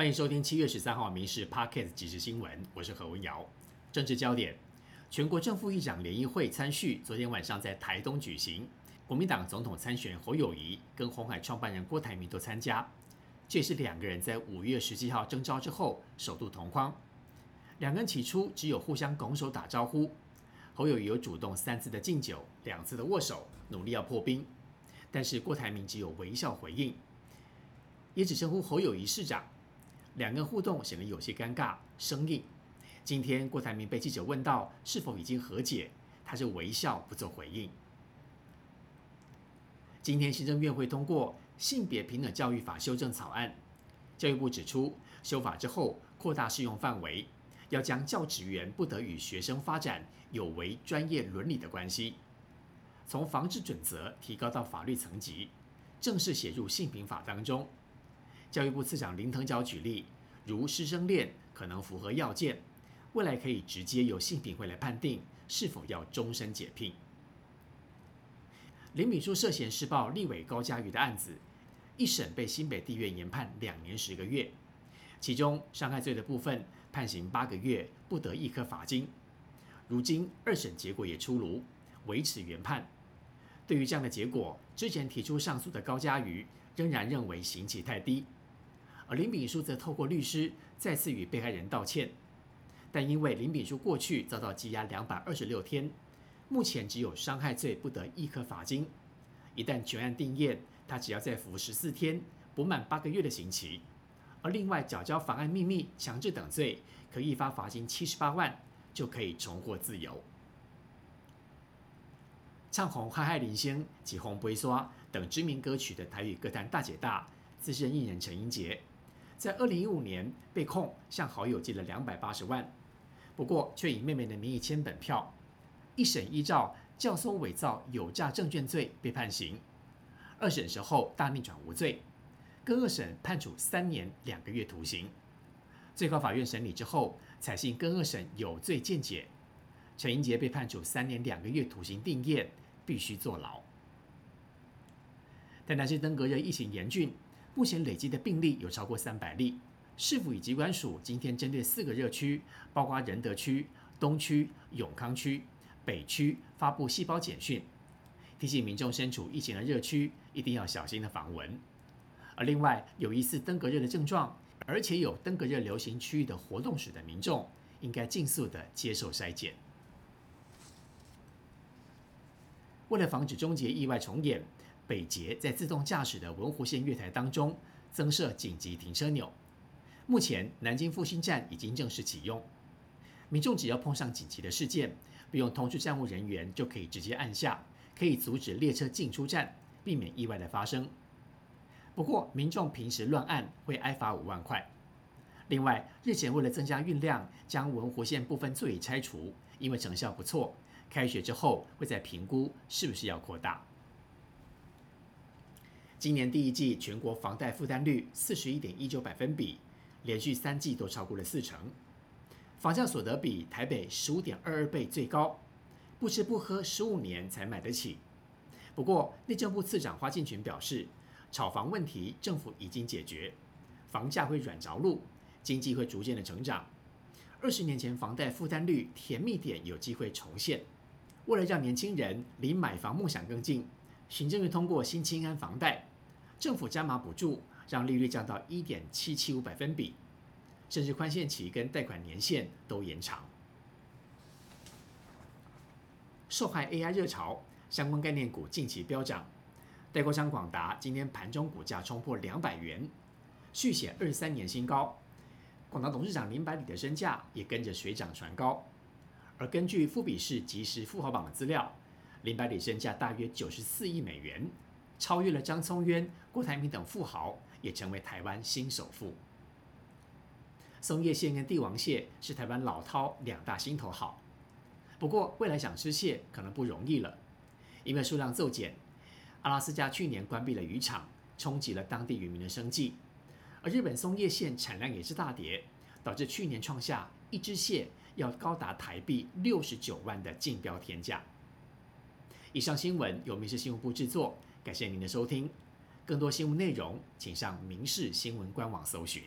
欢迎收听七月十三号《民事 Pocket 即时新闻》，我是何文瑶。政治焦点：全国正副议长联谊会参叙昨天晚上在台东举行，国民党总统参选侯友谊跟红海创办人郭台铭都参加。这是两个人在五月十七号征召之后首度同框。两人起初只有互相拱手打招呼，侯友谊有主动三次的敬酒，两次的握手，努力要破冰。但是郭台铭只有微笑回应，也只称呼侯友谊市长。两个人互动显得有些尴尬生硬。今天郭台铭被记者问到是否已经和解，他就微笑不做回应。今天行政院会通过性别平等教育法修正草案，教育部指出修法之后扩大适用范围，要将教职员不得与学生发展有违专业伦理的关系，从防治准则提高到法律层级，正式写入性平法当中。教育部次长林腾蛟举例，如师生恋可能符合要件，未来可以直接由性平会来判定是否要终身解聘。林炳书涉嫌施暴立委高嘉瑜的案子，一审被新北地院研判两年十个月，其中伤害罪的部分判刑八个月，不得一颗罚金。如今二审结果也出炉，维持原判。对于这样的结果，之前提出上诉的高嘉瑜仍然认为刑期太低。而林炳书则透过律师再次与被害人道歉，但因为林炳书过去遭到羁押两百二十六天，目前只有伤害罪不得一颗罚金。一旦全案定验，他只要再服十四天，不满八个月的刑期。而另外缴交妨碍秘密、强制等罪，可一发罚金七十八万，就可以重获自由。唱红《嗨嗨林星》及《红杯刷》等知名歌曲的台语歌坛大姐大资深艺人陈英杰。在二零一五年被控向好友借了两百八十万，不过却以妹妹的名义签本票，一审依照教唆伪造有价证券罪被判刑，二审时候大逆转无罪，更二审判处三年两个月徒刑，最高法院审理之后采信更二审有罪见解，陈英杰被判处三年两个月徒刑定谳，必须坐牢。但南是登革热疫情严峻。目前累积的病例有超过三百例，市府以及管署今天针对四个热区，包括仁德区、东区、永康区、北区发布细胞简讯，提醒民众身处疫情的热区一定要小心的防蚊。而另外有疑似登革热的症状，而且有登革热流行区域的活动史的民众，应该尽速的接受筛检。为了防止终结意外重演。北捷在自动驾驶的文湖线月台当中增设紧急停车钮，目前南京复兴站已经正式启用，民众只要碰上紧急的事件，不用通知站务人员就可以直接按下，可以阻止列车进出站，避免意外的发生。不过民众平时乱按会挨罚五万块。另外，日前为了增加运量，将文湖线部分座椅拆除，因为成效不错，开学之后会再评估是不是要扩大。今年第一季全国房贷负担率四十一点一九百分比，连续三季都超过了四成。房价所得比台北十五点二二倍最高，不吃不喝十五年才买得起。不过内政部次长花敬群表示，炒房问题政府已经解决，房价会软着陆，经济会逐渐的成长。二十年前房贷负担率甜蜜点有机会重现。为了让年轻人离买房梦想更近，行政院通过新青安房贷。政府加码补助，让利率降到一点七七五百分比，甚至宽限期跟贷款年限都延长。受害 AI 热潮，相关概念股近期飙涨。代购商广达今天盘中股价冲破两百元，续写二三年新高。广达董事长林百里的身价也跟着水涨船高。而根据富比士即时富豪榜的资料，林百里身价大约九十四亿美元。超越了张聪渊、郭台铭等富豪，也成为台湾新首富。松叶蟹跟帝王蟹是台湾老饕两大心头好，不过未来想吃蟹可能不容易了，因为数量骤减。阿拉斯加去年关闭了渔场，冲击了当地渔民的生计，而日本松叶蟹产量也是大跌，导致去年创下一只蟹要高达台币六十九万的竞标天价。以上新闻由民事新闻部制作。感谢您的收听，更多新闻内容，请上民视新闻官网搜寻。